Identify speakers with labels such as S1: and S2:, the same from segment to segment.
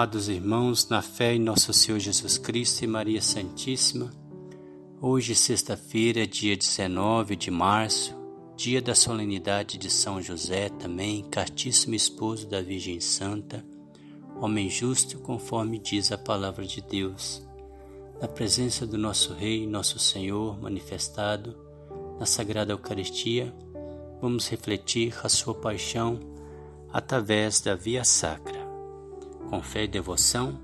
S1: Amados irmãos, na fé em nosso Senhor Jesus Cristo e Maria Santíssima, hoje, sexta-feira, dia 19 de março, dia da solenidade de São José, também, cartíssimo esposo da Virgem Santa, homem justo, conforme diz a palavra de Deus, na presença do nosso Rei, nosso Senhor, manifestado na Sagrada Eucaristia, vamos refletir a sua paixão através da via sacra. Com fé e devoção,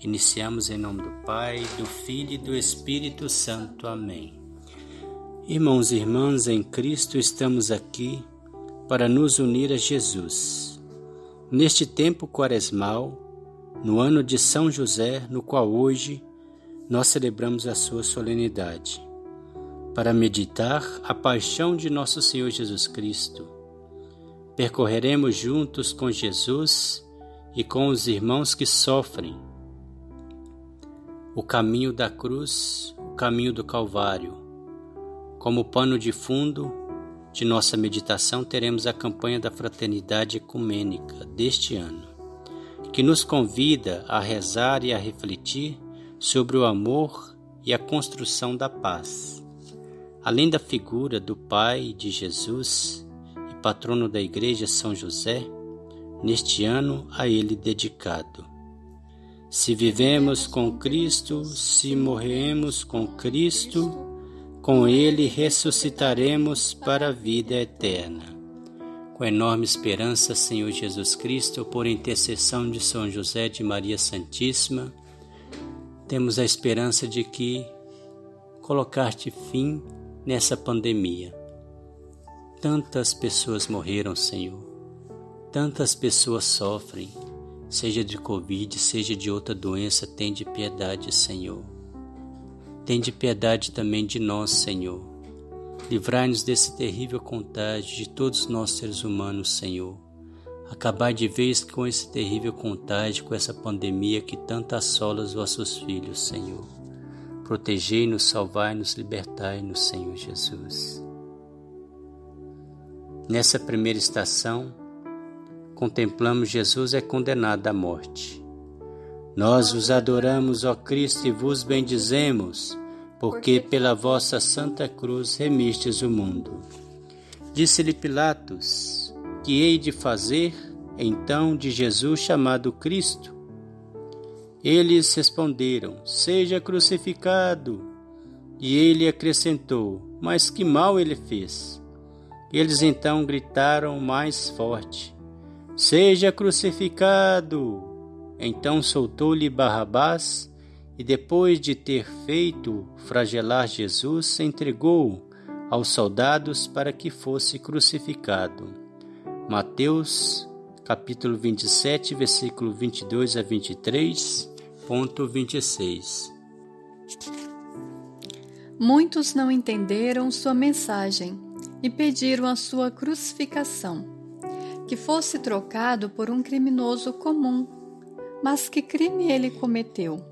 S1: iniciamos em nome do Pai, do Filho e do Espírito Santo. Amém. Irmãos e irmãs, em Cristo estamos aqui para nos unir a Jesus. Neste tempo quaresmal, no ano de São José, no qual hoje nós celebramos a sua solenidade, para meditar a paixão de nosso Senhor Jesus Cristo. Percorreremos juntos com Jesus e com os irmãos que sofrem. O caminho da cruz, o caminho do Calvário. Como pano de fundo de nossa meditação, teremos a campanha da Fraternidade Ecumênica deste ano, que nos convida a rezar e a refletir sobre o amor e a construção da paz. Além da figura do Pai de Jesus e patrono da Igreja São José, neste ano a Ele dedicado. Se vivemos com Cristo, se morremos com Cristo, com Ele ressuscitaremos para a vida eterna. Com enorme esperança, Senhor Jesus Cristo, por intercessão de São José de Maria Santíssima, temos a esperança de que colocaste fim nessa pandemia. Tantas pessoas morreram, Senhor Tantas pessoas sofrem, seja de Covid, seja de outra doença, tem de piedade, Senhor. Tem de piedade também de nós, Senhor. Livrai-nos desse terrível contágio de todos nós seres humanos, Senhor. Acabar de vez com esse terrível contágio, com essa pandemia que tanto assola os vossos filhos, Senhor. Protegei-nos, salvai-nos, libertai-nos, Senhor Jesus. Nessa primeira estação, contemplamos Jesus é condenado à morte. Nós os adoramos, ó Cristo, e vos bendizemos, porque pela vossa santa cruz remistes o mundo. Disse-lhe Pilatos: Que hei de fazer, então, de Jesus chamado Cristo? Eles responderam: Seja crucificado. E ele acrescentou: Mas que mal ele fez? Eles então gritaram mais forte: Seja crucificado! Então soltou-lhe Barrabás e, depois de ter feito fragelar Jesus, entregou aos soldados para que fosse crucificado. Mateus, capítulo 27, versículo 22 a 23, ponto 26.
S2: Muitos não entenderam sua mensagem e pediram a sua crucificação que fosse trocado por um criminoso comum. Mas que crime ele cometeu?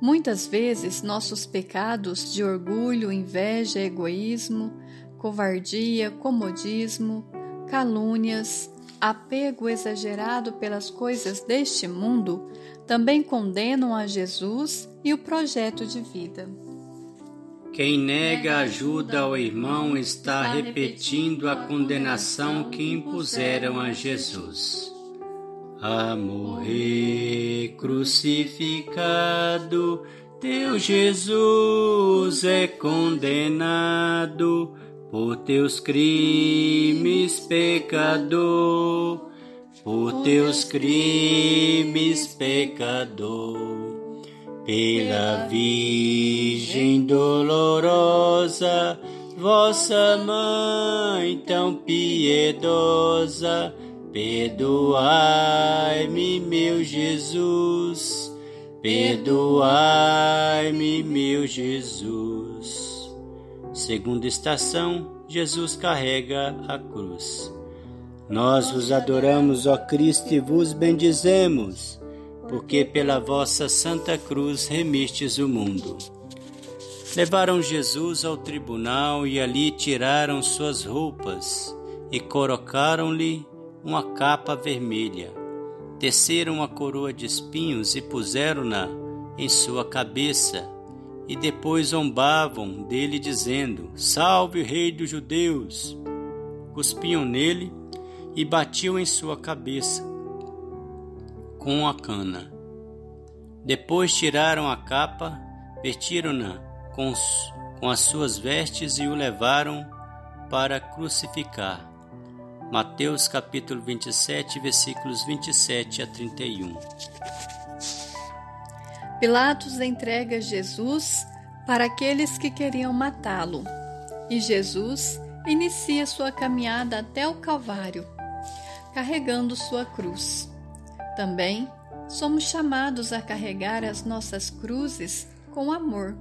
S2: Muitas vezes nossos pecados de orgulho, inveja, egoísmo, covardia, comodismo, calúnias, apego exagerado pelas coisas deste mundo também condenam a Jesus e o projeto de vida.
S1: Quem nega ajuda ao irmão está repetindo a condenação que impuseram a Jesus. A morrer crucificado, teu Jesus é condenado por teus crimes, pecador, por teus crimes, pecador pela Virgem dolorosa, vossa mãe tão piedosa, perdoai-me, meu Jesus, perdoai-me, meu Jesus. Segunda estação, Jesus carrega a cruz. Nós vos adoramos, ó Cristo, e vos bendizemos porque pela vossa santa cruz remistes o mundo. Levaram Jesus ao tribunal e ali tiraram suas roupas e colocaram-lhe uma capa vermelha. teceram uma coroa de espinhos e puseram-na em sua cabeça, e depois zombavam dele, dizendo: Salve, Rei dos Judeus! Cuspiam nele e batiam em sua cabeça com a cana. Depois tiraram a capa, vestiram-na com, com as suas vestes e o levaram para crucificar. Mateus capítulo 27, versículos 27 a 31.
S2: Pilatos entrega Jesus para aqueles que queriam matá-lo, e Jesus inicia sua caminhada até o Calvário, carregando sua cruz. Também somos chamados a carregar as nossas cruzes com amor.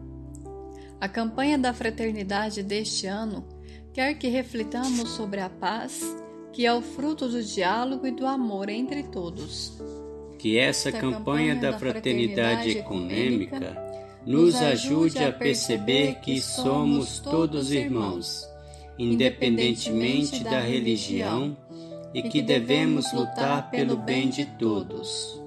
S2: A campanha da fraternidade deste ano quer que reflitamos sobre a paz, que é o fruto do diálogo e do amor entre todos.
S1: Que essa campanha da fraternidade econômica nos ajude a perceber que somos todos irmãos, independentemente da religião e que devemos lutar pelo bem de todos.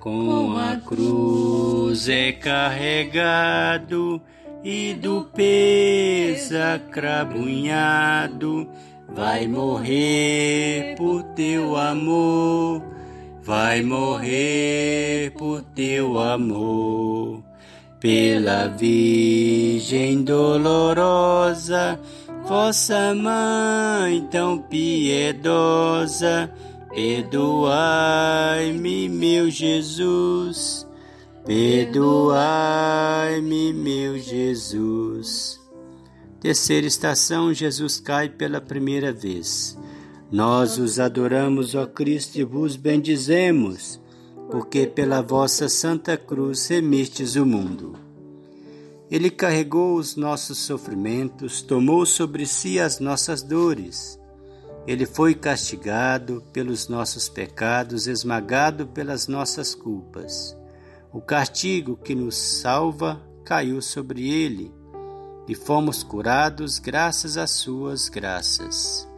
S1: Com a cruz é carregado e do peso crabunhado, vai morrer por teu amor, vai morrer por teu amor. Pela Virgem dolorosa, Vossa Mãe tão piedosa, perdoai-me, meu Jesus, perdoai-me, meu Jesus. Terceira estação: Jesus cai pela primeira vez. Nós os adoramos, ó Cristo, e vos bendizemos, porque pela vossa santa cruz remistes o mundo. Ele carregou os nossos sofrimentos, tomou sobre si as nossas dores. Ele foi castigado pelos nossos pecados, esmagado pelas nossas culpas. O castigo que nos salva caiu sobre ele, e fomos curados graças às suas graças.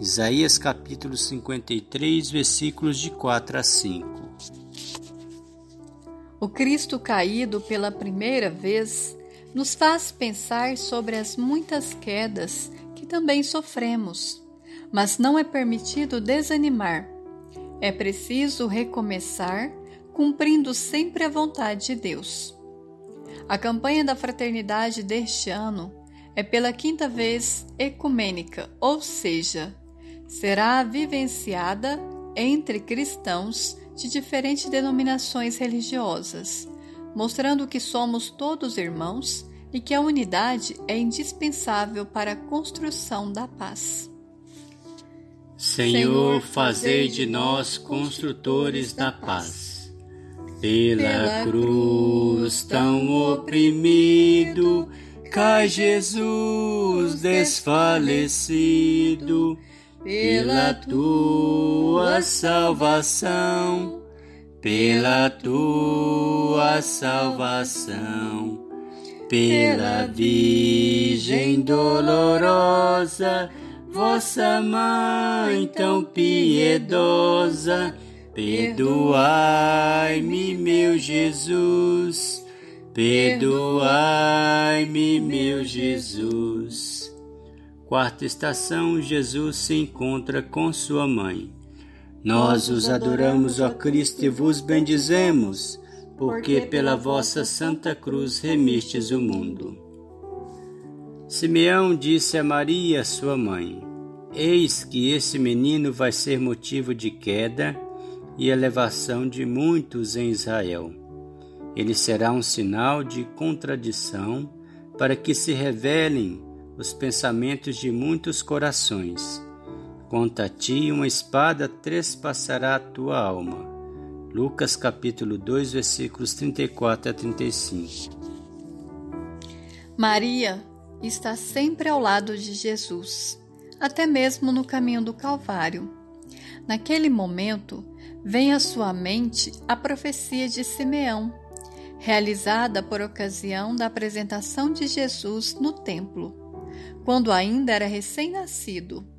S1: Isaías capítulo 53, versículos de 4 a 5.
S2: O Cristo caído pela primeira vez nos faz pensar sobre as muitas quedas que também sofremos. Mas não é permitido desanimar. É preciso recomeçar, cumprindo sempre a vontade de Deus. A campanha da fraternidade deste ano é pela quinta vez ecumênica, ou seja, será vivenciada entre cristãos de diferentes denominações religiosas mostrando que somos todos irmãos e que a unidade é indispensável para a construção da paz.
S1: Senhor, fazei de nós construtores da paz. Pela cruz tão oprimido, cai Jesus desfalecido. Pela tua salvação pela tua salvação, pela Virgem dolorosa, vossa mãe tão piedosa, perdoai-me, meu Jesus, perdoai-me, meu Jesus. Quarta estação: Jesus se encontra com sua mãe. Nós os adoramos, ó Cristo, e vos bendizemos, porque pela vossa santa cruz remistes o mundo. Simeão disse a Maria, sua mãe: Eis que esse menino vai ser motivo de queda e elevação de muitos em Israel. Ele será um sinal de contradição para que se revelem os pensamentos de muitos corações Conta a ti uma espada trespassará a tua alma. Lucas capítulo 2, versículos 34 a 35.
S2: Maria está sempre ao lado de Jesus, até mesmo no caminho do Calvário. Naquele momento, vem à sua mente a profecia de Simeão, realizada por ocasião da apresentação de Jesus no templo, quando ainda era recém-nascido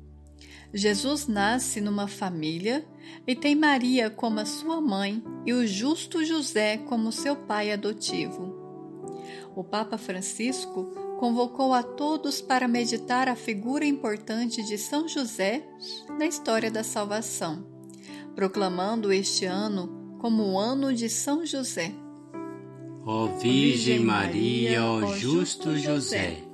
S2: Jesus nasce numa família e tem Maria como a sua mãe e o justo José como seu pai adotivo. O Papa Francisco convocou a todos para meditar a figura importante de São José na história da salvação, proclamando este ano como o ano de São José.
S1: Ó Virgem Maria, ó justo José,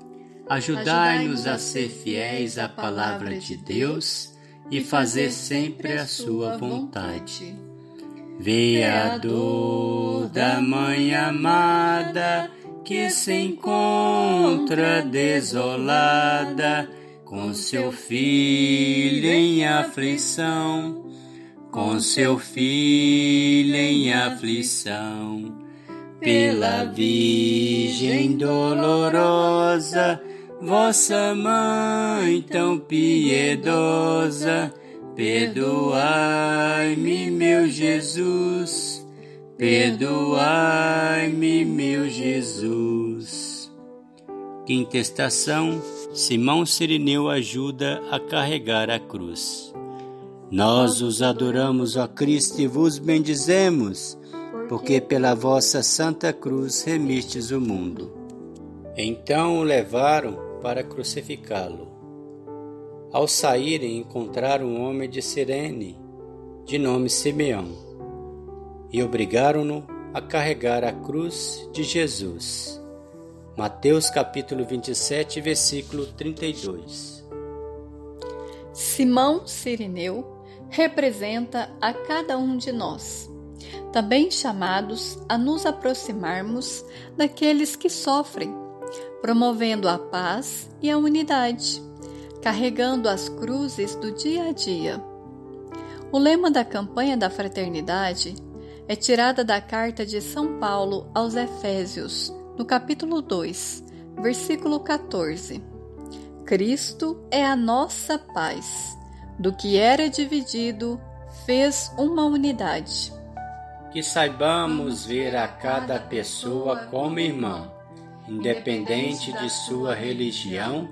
S1: Ajudai-nos a ser fiéis à palavra de Deus e fazer sempre a sua vontade. Veador da Mãe amada, que se encontra desolada, com seu filho em aflição, com seu filho em aflição, pela Virgem dolorosa, Vossa Mãe tão piedosa, perdoai-me, meu Jesus, perdoai-me, meu Jesus. Quinta estação: Simão Sirineu ajuda a carregar a cruz. Nós os adoramos, ó Cristo, e vos bendizemos, porque pela vossa santa cruz remistes o mundo. Então o levaram para crucificá-lo. Ao saírem, encontraram um homem de Cirene, de nome Simeão, e obrigaram-no a carregar a cruz de Jesus. Mateus capítulo 27, versículo 32.
S2: Simão Sirineu representa a cada um de nós, também chamados a nos aproximarmos daqueles que sofrem promovendo a paz e a unidade, carregando as cruzes do dia a dia. O lema da campanha da fraternidade é tirada da carta de São Paulo aos Efésios, no capítulo 2, versículo 14. Cristo é a nossa paz. Do que era dividido, fez uma unidade.
S1: Que saibamos ver a cada pessoa como irmã independente de sua religião,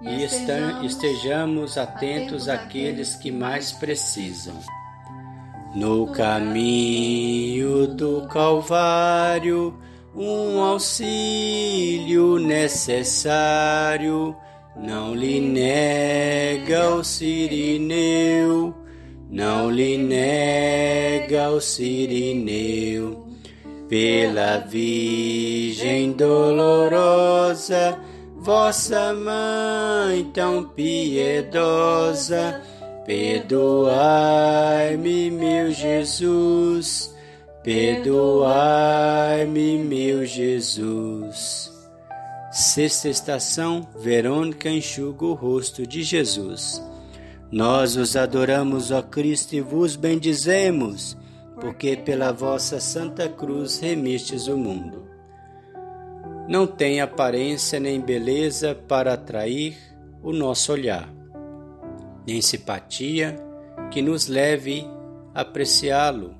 S1: e estejamos atentos àqueles que mais precisam. No caminho do Calvário, um auxílio necessário, não lhe nega o sirineu, não lhe nega o sirineu pela Virgem dolorosa, vossa mãe tão piedosa, perdoai-me, meu Jesus, perdoai-me, meu Jesus. Sexta estação, Verônica enxuga o rosto de Jesus. Nós os adoramos, ó Cristo, e vos bendizemos porque pela vossa Santa Cruz remistes o mundo. Não tem aparência nem beleza para atrair o nosso olhar, nem simpatia que nos leve a apreciá-lo,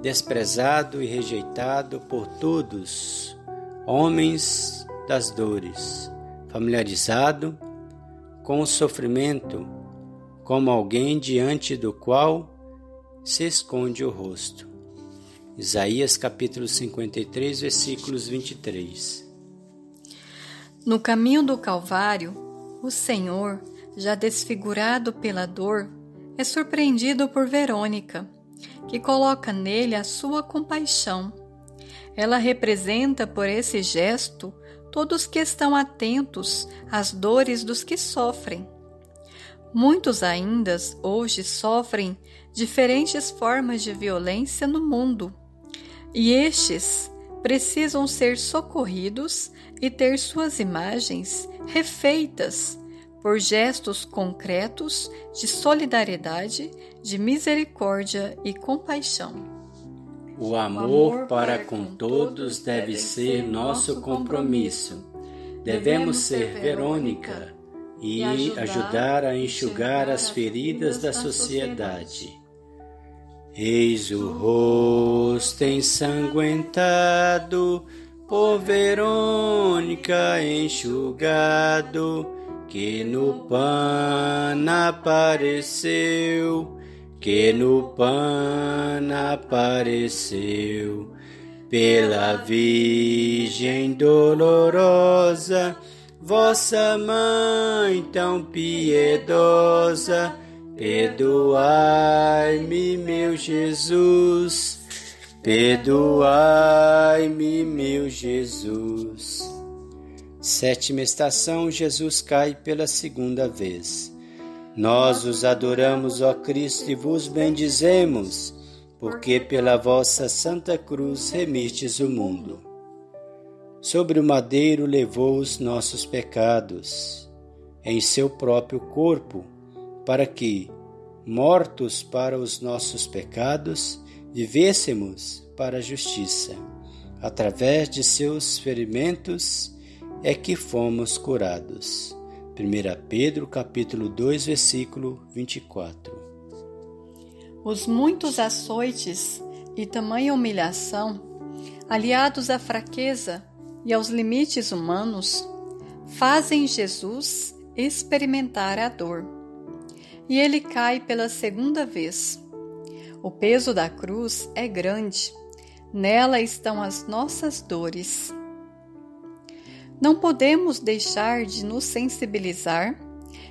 S1: desprezado e rejeitado por todos, homens das dores, familiarizado com o sofrimento, como alguém diante do qual se esconde o rosto. Isaías capítulo 53, versículos 23.
S2: No caminho do Calvário, o Senhor, já desfigurado pela dor, é surpreendido por Verônica, que coloca nele a sua compaixão. Ela representa por esse gesto todos que estão atentos às dores dos que sofrem. Muitos ainda hoje sofrem diferentes formas de violência no mundo, e estes precisam ser socorridos e ter suas imagens refeitas por gestos concretos de solidariedade, de misericórdia e compaixão.
S1: O amor para com todos deve ser nosso compromisso. Devemos ser Verônica e ajudar a enxugar as feridas da sociedade. Eis o rosto ensanguentado, por Verônica enxugado, que no pano apareceu, que no pano apareceu, pela Virgem dolorosa, vossa mãe tão piedosa, perdoai-me, meu Jesus, perdoai-me, meu Jesus. Sétima estação: Jesus cai pela segunda vez. Nós os adoramos, ó Cristo, e vos bendizemos, porque pela vossa santa cruz remistes o mundo. Sobre o madeiro levou os nossos pecados em seu próprio corpo, para que, mortos para os nossos pecados, vivêssemos para a justiça. Através de seus ferimentos, é que fomos curados. 1 Pedro capítulo 2, versículo 24.
S2: Os muitos açoites e tamanha humilhação, aliados à fraqueza e aos limites humanos, fazem Jesus experimentar a dor. E ele cai pela segunda vez. O peso da cruz é grande, nela estão as nossas dores. Não podemos deixar de nos sensibilizar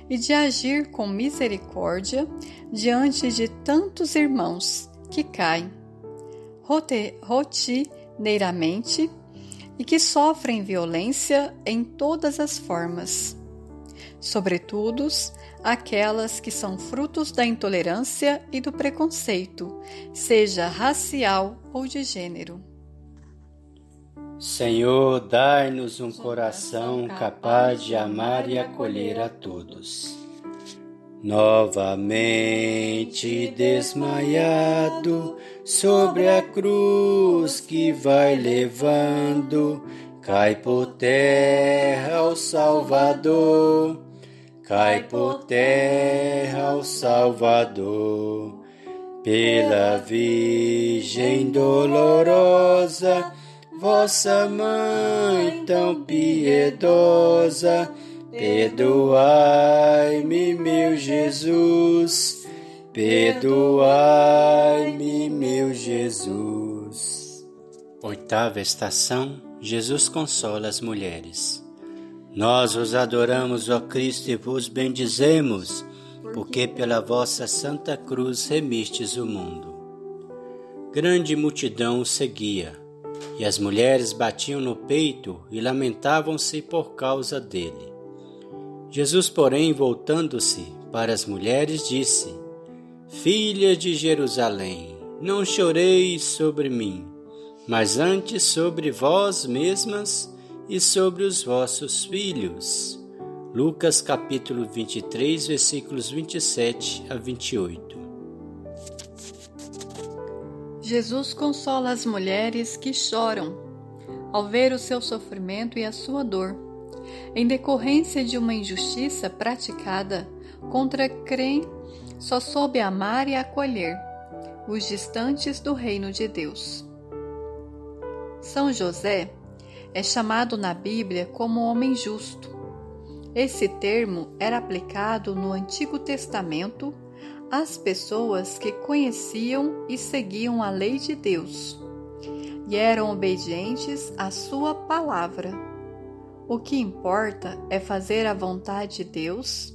S2: e de agir com misericórdia diante de tantos irmãos que caem rotineiramente e que sofrem violência em todas as formas, sobretudo aquelas que são frutos da intolerância e do preconceito, seja racial ou de gênero.
S1: Senhor, dai-nos um coração capaz de amar e acolher a todos. Novamente desmaiado sobre a cruz que vai levando, cai por terra o Salvador, cai por terra o Salvador, pela Virgem dolorosa vossa mãe tão piedosa, perdoai-me, meu Jesus, perdoai-me, meu Jesus. Oitava estação: Jesus consola as mulheres. Nós os adoramos, ó Cristo, e vos bendizemos, porque pela vossa santa cruz remistes o mundo. Grande multidão o seguia e as mulheres batiam no peito e lamentavam-se por causa dele. Jesus, porém, voltando-se para as mulheres, disse: Filhas de Jerusalém, não choreis sobre mim, mas antes sobre vós mesmas e sobre os vossos filhos. Lucas capítulo 23, versículos 27 a 28.
S2: Jesus consola as mulheres que choram ao ver o seu sofrimento e a sua dor, em decorrência de uma injustiça praticada contra quem só soube amar e acolher os distantes do reino de Deus. São José é chamado na Bíblia como homem justo. Esse termo era aplicado no Antigo Testamento as pessoas que conheciam e seguiam a lei de Deus e eram obedientes à Sua palavra. O que importa é fazer a vontade de Deus,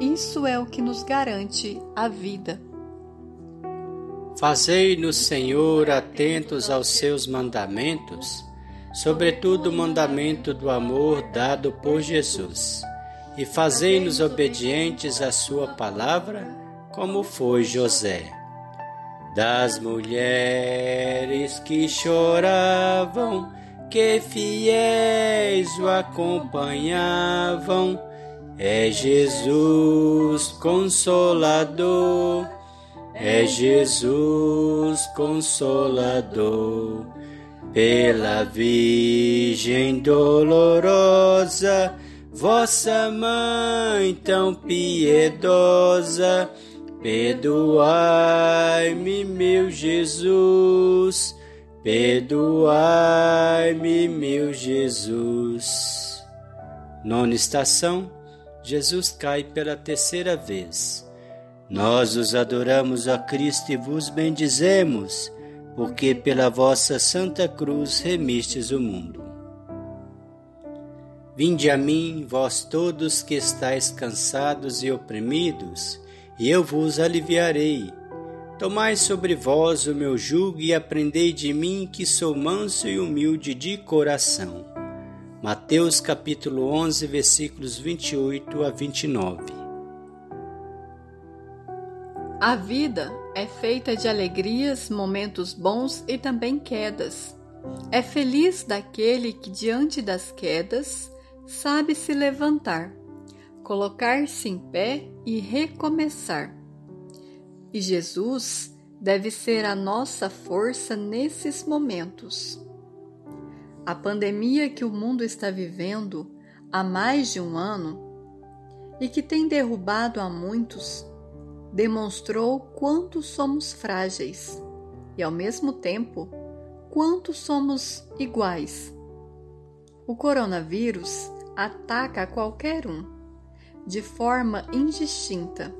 S2: isso é o que nos garante a vida.
S1: Fazei-nos, Senhor, atentos aos seus mandamentos, sobretudo o mandamento do amor dado por Jesus, e fazei-nos obedientes à Sua palavra como foi José. Das mulheres que choravam, que fiéis o acompanhavam, é Jesus consolador, é Jesus consolador. Pela Virgem dolorosa, vossa mãe tão piedosa, Perdoai-me, meu Jesus, perdoai-me, meu Jesus. Nona estação: Jesus cai pela terceira vez. Nós os adoramos a Cristo e vos bendizemos, porque pela vossa santa cruz remistes o mundo. Vinde a mim, vós todos que estáis cansados e oprimidos, e eu vos aliviarei. Tomai sobre vós o meu jugo e aprendei de mim, que sou manso e humilde de coração. Mateus capítulo 11, versículos 28 a 29.
S2: A vida é feita de alegrias, momentos bons e também quedas. É feliz daquele que, diante das quedas, sabe se levantar, colocar-se em pé e recomeçar. E Jesus deve ser a nossa força nesses momentos. A pandemia que o mundo está vivendo há mais de um ano e que tem derrubado a muitos, demonstrou quanto somos frágeis e, ao mesmo tempo, quanto somos iguais. O coronavírus ataca qualquer um, de forma indistinta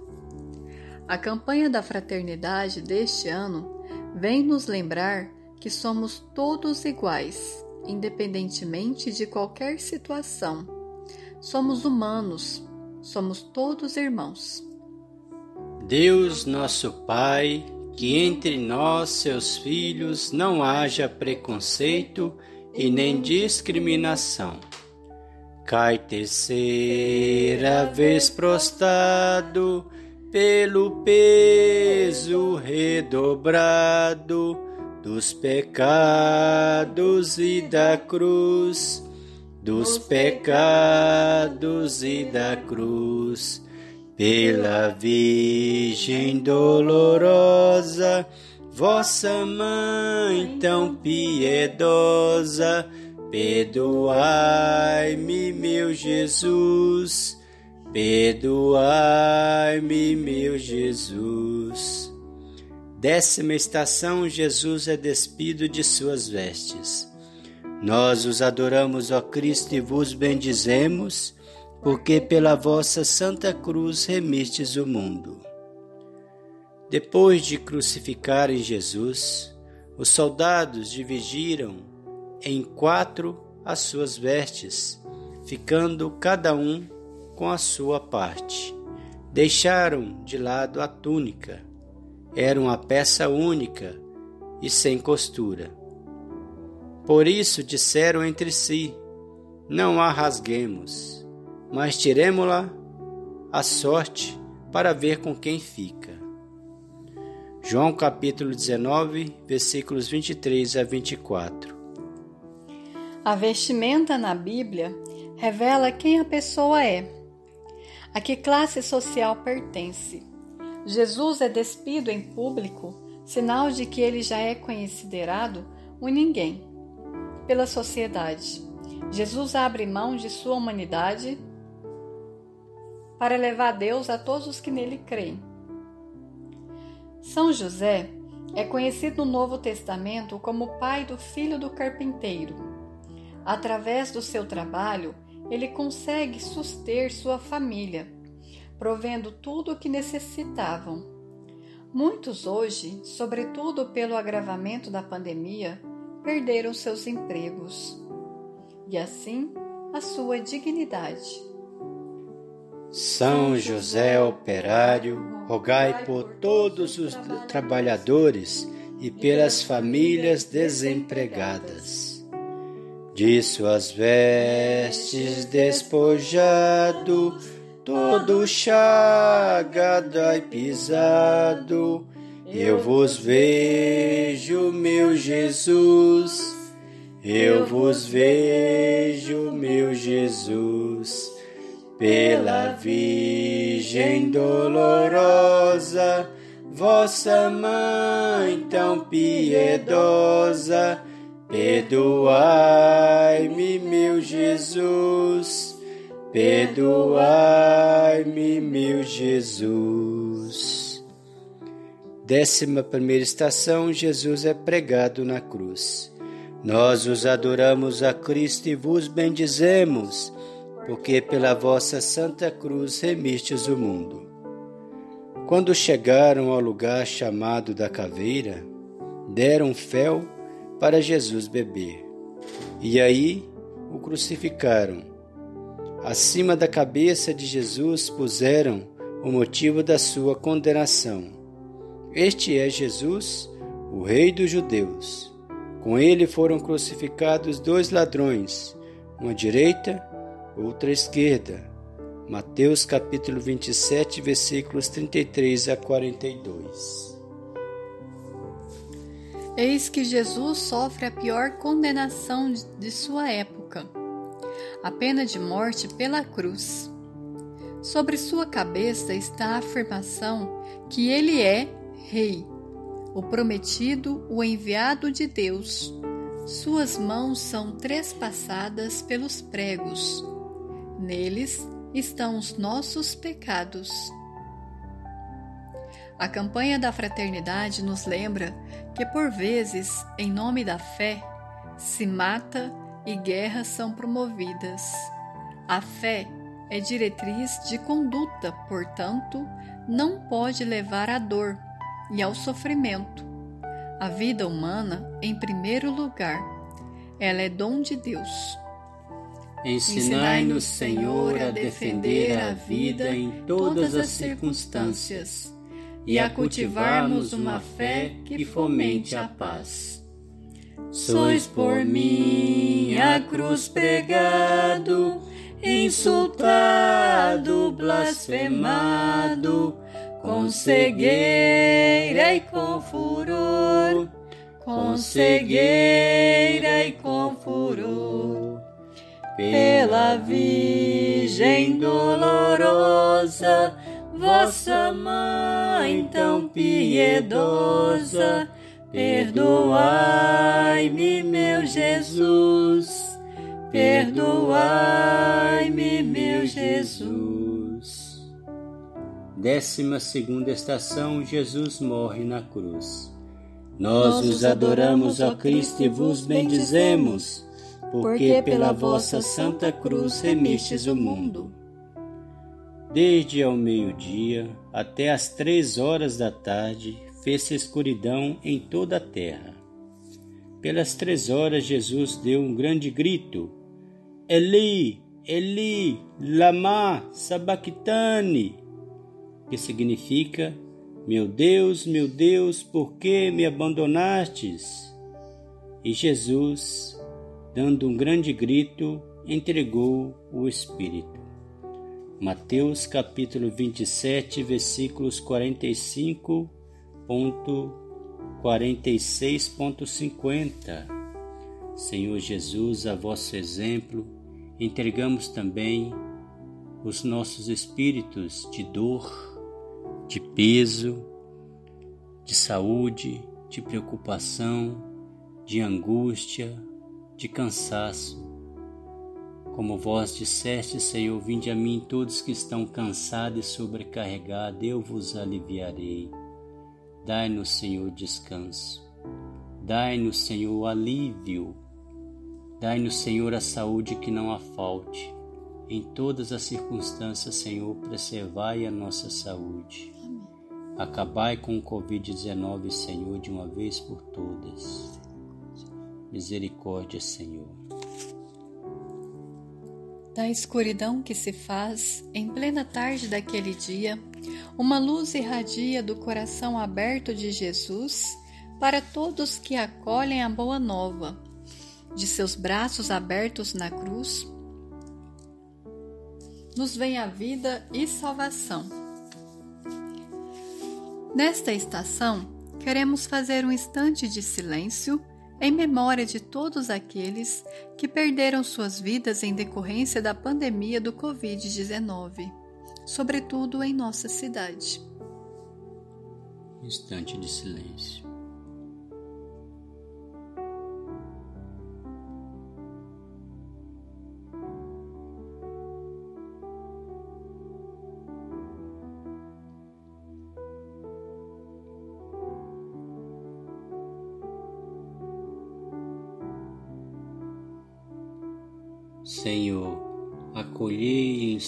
S2: a campanha da fraternidade deste ano vem nos lembrar que somos todos iguais, independentemente de qualquer situação. Somos humanos, somos todos irmãos.
S1: Deus, nosso Pai, que entre nós, seus filhos, não haja preconceito e nem discriminação. Cai terceira vez prostrado pelo peso redobrado dos pecados e da cruz, dos pecados e da cruz, pela Virgem dolorosa, vossa mãe tão piedosa, perdoai-me, meu Jesus Perdoai-me, meu Jesus. Décima estação: Jesus é despido de suas vestes. Nós os adoramos, ó Cristo, e vos bendizemos, porque pela vossa santa cruz remistes o mundo. Depois de crucificarem Jesus, os soldados dividiram em quatro as suas vestes, ficando cada um com a sua parte. Deixaram de lado a túnica. Era uma peça única e sem costura. Por isso disseram entre si: Não a rasguemos, mas tiremo-la à sorte para ver com quem fica. João capítulo 19, versículos 23 a 24.
S2: A vestimenta na Bíblia revela quem a pessoa é a que classe social pertence. Jesus é despido em público, sinal de que ele já é considerado um ninguém pela sociedade. Jesus abre mão de sua humanidade para levar Deus a todos os que nele creem. São José é conhecido no Novo Testamento como pai do filho do carpinteiro. Através do seu trabalho, ele consegue suster sua família, provendo tudo o que necessitavam. Muitos hoje, sobretudo pelo agravamento da pandemia, perderam seus empregos e assim a sua dignidade.
S1: São José Operário, rogai por todos os trabalhadores e pelas famílias desempregadas de suas vestes despojado, todo chagado e pisado, eu vos vejo, meu Jesus, eu vos vejo, meu Jesus, pela Virgem dolorosa, vossa mãe tão piedosa, Perdoai-me, meu Jesus, perdoai-me, meu Jesus. Décima primeira estação: Jesus é pregado na cruz. Nós os adoramos a Cristo e vos bendizemos, porque pela vossa Santa Cruz remistes o mundo. Quando chegaram ao lugar chamado da caveira, deram fel para Jesus beber. E aí o crucificaram. Acima da cabeça de Jesus puseram o motivo da sua condenação. Este é Jesus, o Rei dos Judeus. Com ele foram crucificados dois ladrões, uma direita, outra esquerda. Mateus capítulo 27, versículos 33 a 42.
S2: Eis que Jesus sofre a pior condenação de sua época, a pena de morte pela cruz. Sobre sua cabeça está a afirmação que ele é Rei, o prometido, o enviado de Deus. Suas mãos são trespassadas pelos pregos. Neles estão os nossos pecados. A campanha da fraternidade nos lembra que, por vezes, em nome da fé, se mata e guerras são promovidas. A fé é diretriz de conduta, portanto, não pode levar à dor e ao sofrimento. A vida humana, em primeiro lugar, ela é dom de Deus.
S1: Ensinai-nos, Senhor, a defender a vida em todas as circunstâncias e a cultivarmos uma fé que fomente a paz. Sois por mim a cruz pregado, insultado, blasfemado, com cegueira e com furor, com cegueira e com furor. Pela Virgem dolorosa, vossa mãe tão piedosa, perdoai-me, meu Jesus, perdoai-me, meu Jesus. Décima segunda estação, Jesus morre na cruz. Nós os adoramos, ó Cristo, e vos bendizemos, porque pela vossa santa cruz remistes o mundo Desde ao meio-dia até às três horas da tarde fez-se escuridão em toda a terra. Pelas três horas Jesus deu um grande grito: Eli, Eli, lama sabachthani, que significa: Meu Deus, meu Deus, por que me abandonastes? E Jesus, dando um grande grito, entregou o Espírito. Mateus capítulo 27, versículos 45.46.50 Senhor Jesus, a vosso exemplo, entregamos também os nossos espíritos de dor, de peso, de saúde, de preocupação, de angústia, de cansaço como vós disseste, Senhor, vinde a mim todos que estão cansados e sobrecarregados, eu vos aliviarei. Dai-nos, Senhor, descanso. Dai-nos, Senhor, alívio. Dai-nos, Senhor, a saúde que não a falte. Em todas as circunstâncias, Senhor, preservai a nossa saúde. Acabai com o Covid-19, Senhor, de uma vez por todas. Misericórdia, Senhor
S2: da escuridão que se faz em plena tarde daquele dia, uma luz irradia do coração aberto de Jesus para todos que acolhem a boa nova. De seus braços abertos na cruz, nos vem a vida e salvação. Nesta estação, queremos fazer um instante de silêncio em memória de todos aqueles que perderam suas vidas em decorrência da pandemia do Covid-19, sobretudo em nossa cidade.
S1: Instante de silêncio.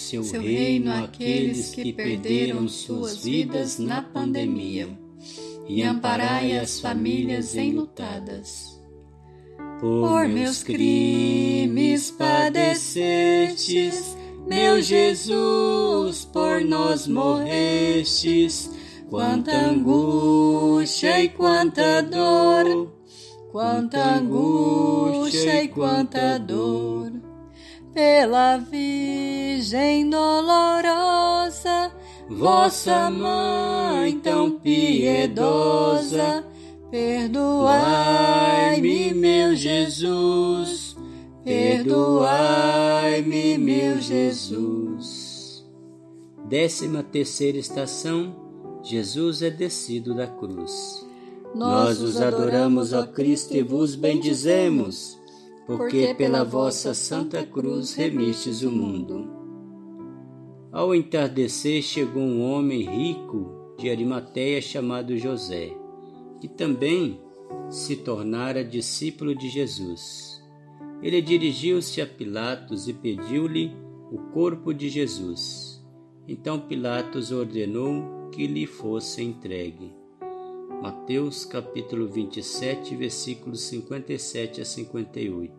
S1: Seu, seu reino aqueles que perderam suas vidas na pandemia e amparai as famílias enlutadas. Por meus crimes padecestes, meu Jesus, por nós morrestes, quanta angústia e quanta dor, quanta angústia e quanta dor. Pela Virgem dolorosa, vossa mãe tão piedosa, perdoai-me, meu Jesus Perdoai-me, meu Jesus. Décima terceira estação: Jesus é descido da cruz. Nós os adoramos, ó Cristo, e vos bendizemos, porque pela vossa santa cruz remistes o mundo. Ao entardecer chegou um homem rico de Arimateia chamado José, que também se tornara discípulo de Jesus. Ele dirigiu-se a Pilatos e pediu-lhe o corpo de Jesus. Então Pilatos ordenou que lhe fosse entregue. Mateus capítulo 27, versículos 57 a 58.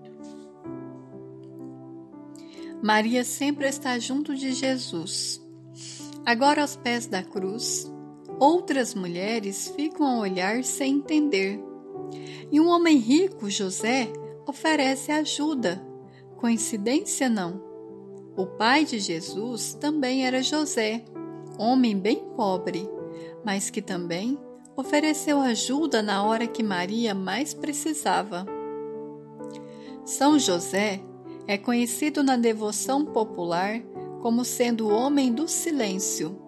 S2: Maria sempre está junto de Jesus. Agora aos pés da cruz, outras mulheres ficam a olhar sem entender. E um homem rico, José, oferece ajuda. Coincidência não? O pai de Jesus também era José, homem bem pobre, mas que também ofereceu ajuda na hora que Maria mais precisava. São José é conhecido na devoção popular como sendo o homem do silêncio.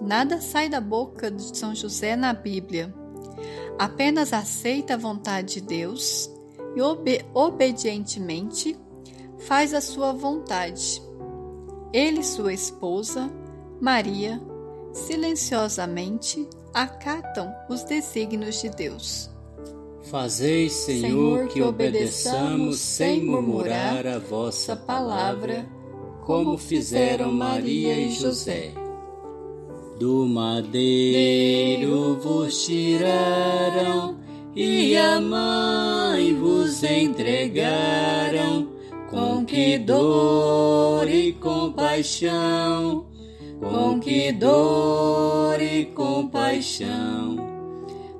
S2: Nada sai da boca de São José na Bíblia. Apenas aceita a vontade de Deus e obe obedientemente faz a sua vontade. Ele e sua esposa, Maria, silenciosamente acatam os desígnios de Deus.
S1: Fazei, Senhor, Senhor que obedeçamos sem murmurar a vossa palavra, como fizeram Maria e José. Do madeiro vos tiraram e a mãe vos entregaram com que dor e compaixão, com que dor e compaixão,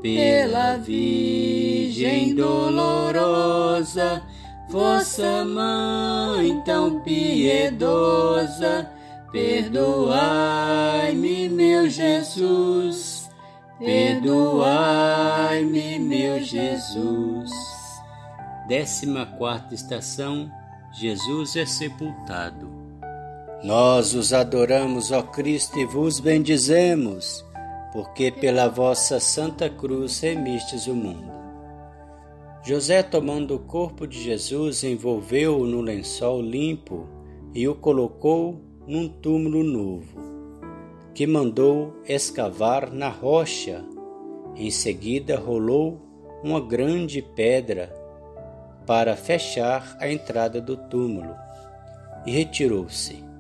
S1: pela Virgem dolorosa, vossa mãe tão piedosa, perdoai-me, meu Jesus Perdoai-me, meu Jesus. Décima quarta estação: Jesus é sepultado. Nós os adoramos, ó Cristo, e vos bendizemos, porque pela vossa santa cruz remistes o mundo. José, tomando o corpo de Jesus, envolveu-o no lençol limpo e o colocou num túmulo novo que mandou escavar na rocha. Em seguida, rolou uma grande pedra para fechar a entrada do túmulo e retirou-se.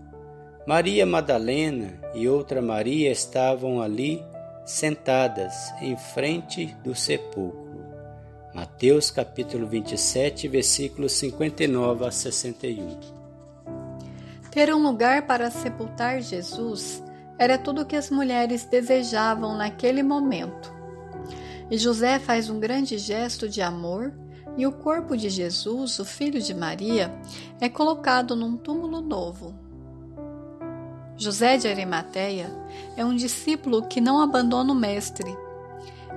S1: Maria Madalena e outra Maria estavam ali sentadas em frente do sepulcro. Mateus capítulo 27, versículos 59 a 61.
S2: Ter um lugar para sepultar Jesus era tudo o que as mulheres desejavam naquele momento. E José faz um grande gesto de amor e o corpo de Jesus, o filho de Maria, é colocado num túmulo novo. José de Arimateia é um discípulo que não abandona o Mestre.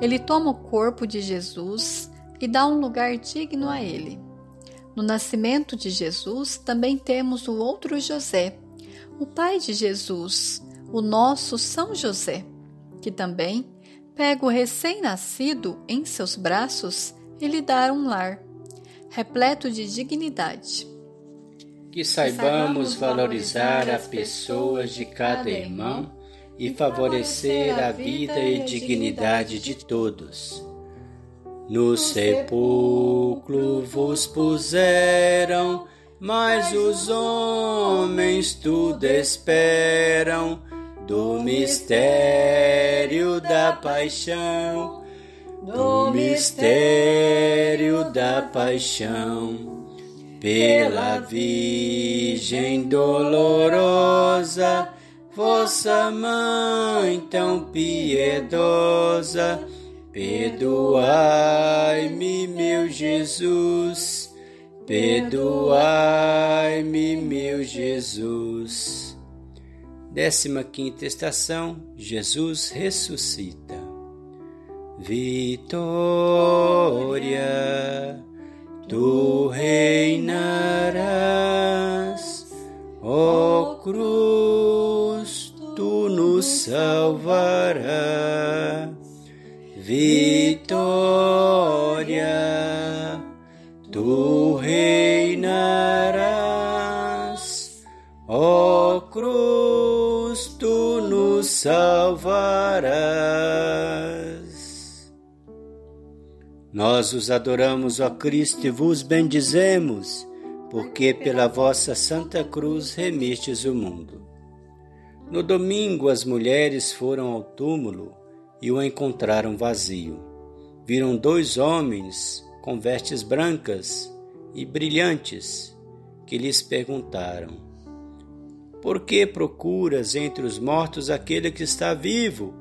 S2: Ele toma o corpo de Jesus e dá um lugar digno a ele. No nascimento de Jesus também temos o outro José, o pai de Jesus, o nosso São José, que também pega o recém-nascido em seus braços e lhe dá um lar, repleto de dignidade.
S1: Que saibamos valorizar as pessoas de cada irmão e favorecer a vida e dignidade de todos. No sepulcro vos puseram mas os homens tudo esperam. Do mistério da paixão, do mistério da paixão, pela Virgem dolorosa, vossa mãe tão piedosa, perdoai-me, meu Jesus Perdoai-me, meu Jesus. Décima quinta estação, Jesus ressuscita. Vitória, tu reinarás, ó cruz, tu nos salvarás. Vitória, tu reinarás, ó cruz, tu nos salvarás. Nós os adoramos, ó Cristo, e vos bendizemos, porque pela vossa santa cruz remistes o mundo. No domingo, as mulheres foram ao túmulo e o encontraram vazio. Viram dois homens com vestes brancas e brilhantes, que lhes perguntaram: Por que procuras entre os mortos aquele que está vivo?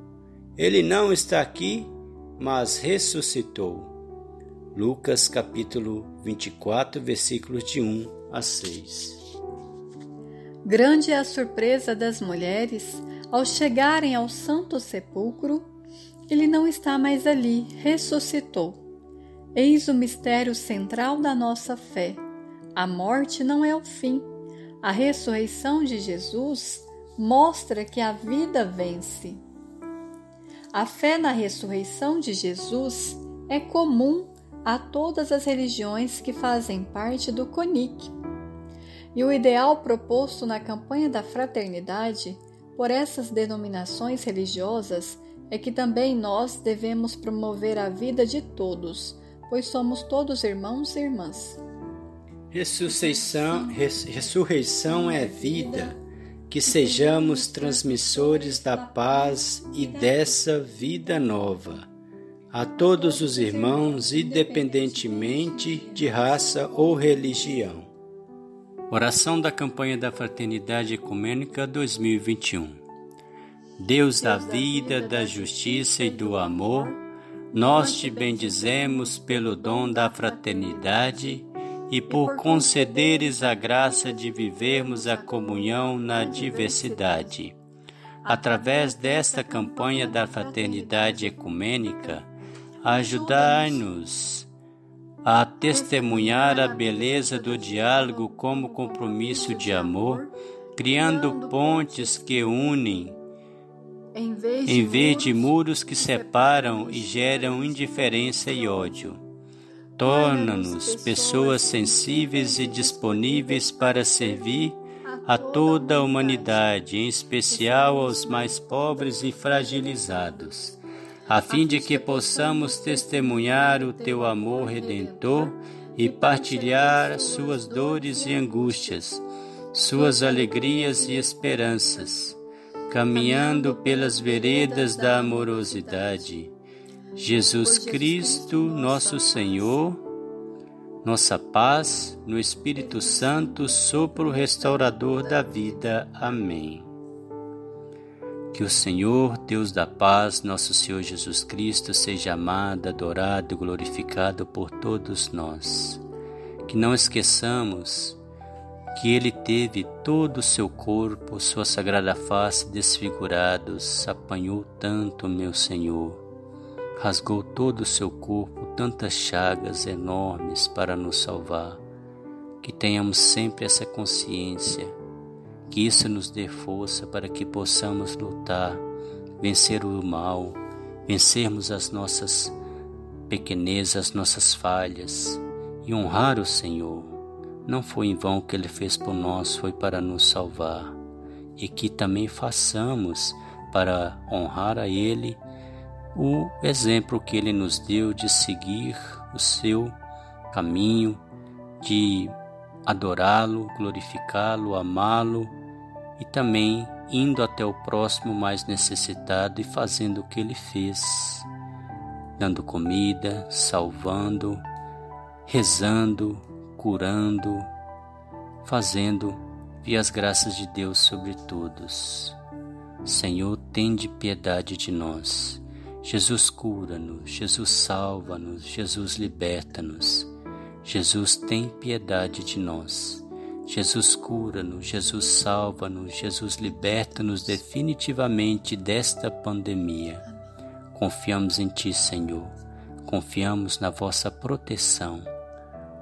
S1: Ele não está aqui, mas ressuscitou. Lucas capítulo 24, versículos de 1 a 6.
S2: Grande é a surpresa das mulheres ao chegarem ao Santo Sepulcro. Ele não está mais ali, ressuscitou. Eis o mistério central da nossa fé. A morte não é o fim. A ressurreição de Jesus mostra que a vida vence. A fé na ressurreição de Jesus é comum a todas as religiões que fazem parte do CONIC. E o ideal proposto na campanha da fraternidade por essas denominações religiosas é que também nós devemos promover a vida de todos pois somos todos irmãos e irmãs.
S1: Ressurreição, res, ressurreição é vida, que sejamos transmissores da paz e dessa vida nova. A todos os irmãos, independentemente de raça ou religião. Oração da campanha da Fraternidade Ecumênica 2021. Deus da vida, da justiça e do amor, nós te bendizemos pelo dom da fraternidade e por concederes a graça de vivermos a comunhão na diversidade. Através desta campanha da fraternidade ecumênica, ajudai-nos a testemunhar a beleza do diálogo como compromisso de amor, criando pontes que unem em vez, em vez de muros que separam e geram indiferença e ódio. Torna-nos pessoas sensíveis e disponíveis para servir a toda a humanidade, em especial aos mais pobres e fragilizados, a fim de que possamos testemunhar o teu amor redentor e partilhar suas dores e angústias, suas alegrias e esperanças caminhando pelas veredas da amorosidade. Jesus Cristo, nosso Senhor, nossa paz, no Espírito Santo, sopro restaurador da vida. Amém. Que o Senhor, Deus da paz, nosso Senhor Jesus Cristo, seja amado, adorado e glorificado por todos nós. Que não esqueçamos que ele teve todo o seu corpo, sua sagrada face desfigurados, apanhou tanto, meu Senhor, rasgou todo o seu corpo, tantas chagas enormes para nos salvar. Que tenhamos sempre essa consciência, que isso nos dê força para que possamos lutar, vencer o mal, vencermos as nossas pequenezas, as nossas falhas e honrar o Senhor não foi em vão que ele fez por nós, foi para nos salvar. E que também façamos para honrar a ele o exemplo que ele nos deu de seguir o seu caminho, de adorá-lo, glorificá-lo, amá-lo e também indo até o próximo mais necessitado e fazendo o que ele fez, dando comida, salvando, rezando, curando, fazendo e as graças de Deus sobre todos. Senhor, tende piedade de nós. Jesus cura-nos, Jesus salva-nos, Jesus liberta-nos. Jesus tem piedade de nós. Jesus cura-nos, Jesus salva-nos, Jesus liberta-nos definitivamente desta pandemia. Confiamos em Ti, Senhor. Confiamos na vossa proteção.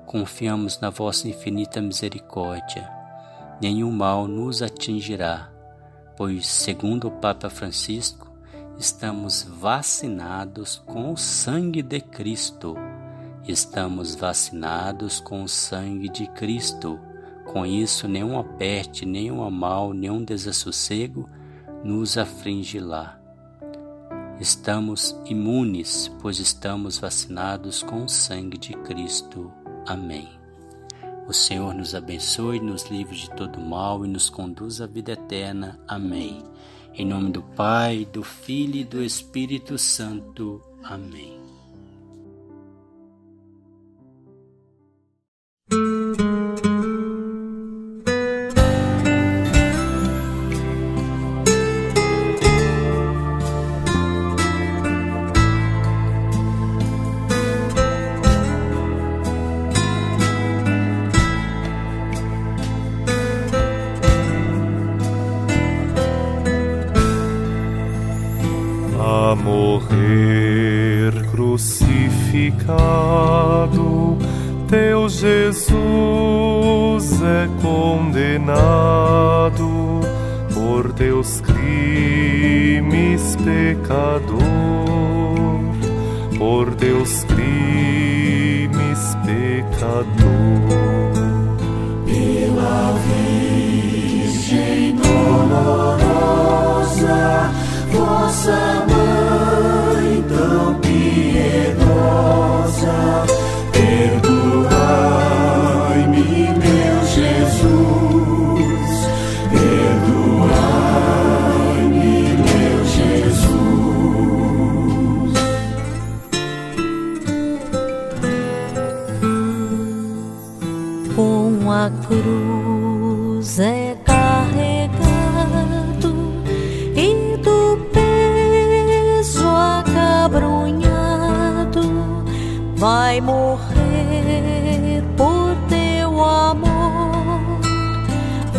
S1: Confiamos na vossa infinita misericórdia. Nenhum mal nos atingirá, pois, segundo o Papa Francisco, estamos vacinados com o sangue de Cristo. Estamos vacinados com o sangue de Cristo. Com isso, nenhum aperte, nenhum mal, nenhum desassossego nos aflige lá. Estamos imunes, pois estamos vacinados com o sangue de Cristo. Amém. O Senhor nos abençoe, nos livre de todo mal e nos conduz à vida eterna. Amém. Em nome do Pai, do Filho e do Espírito Santo. Amém.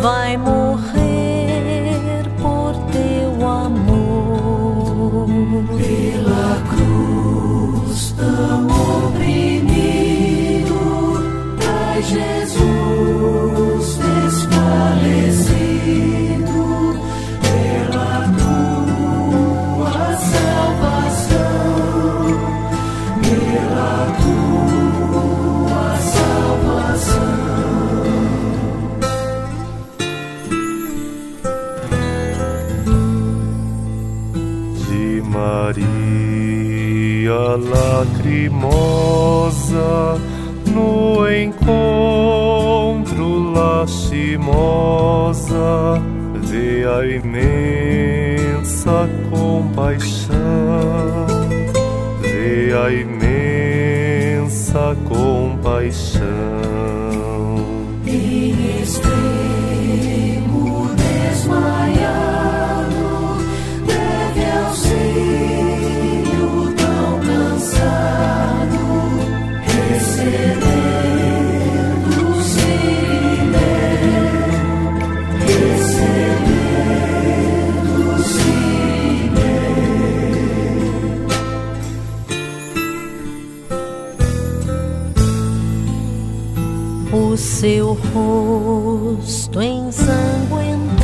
S3: 在
S4: 暮 no encontro lastimosa vê a imensa
S5: rosto ensanguentado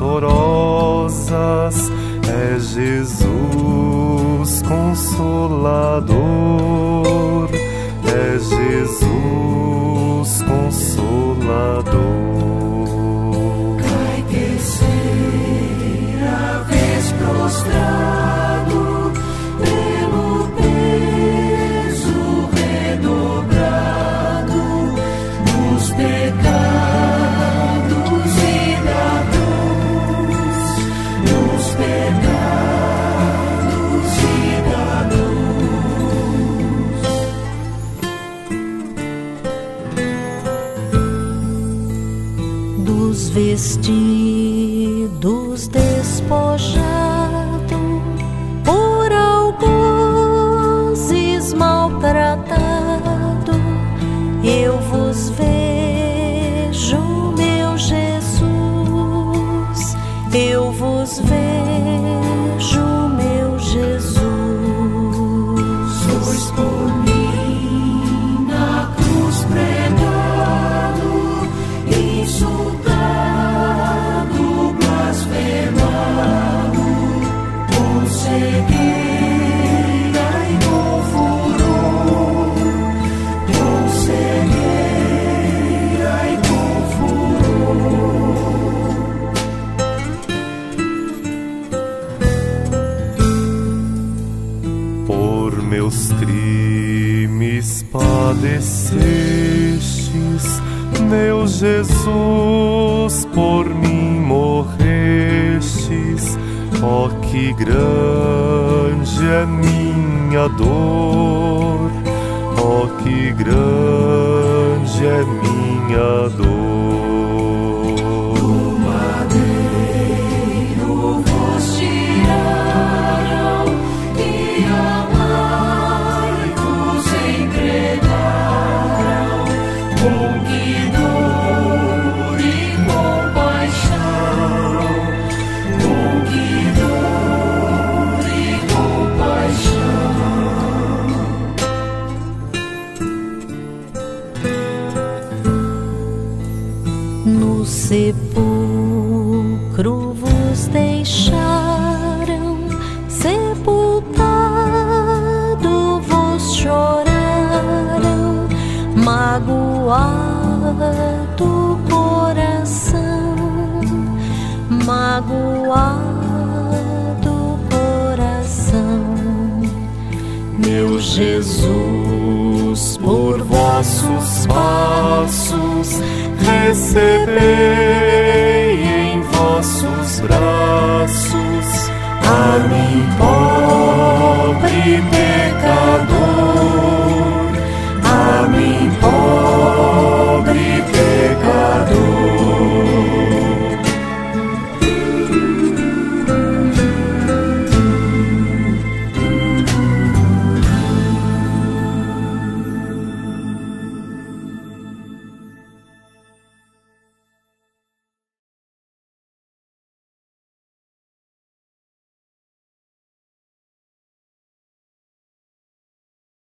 S5: chorosas, é Jesus consolador, é Jesus consolador. Vossos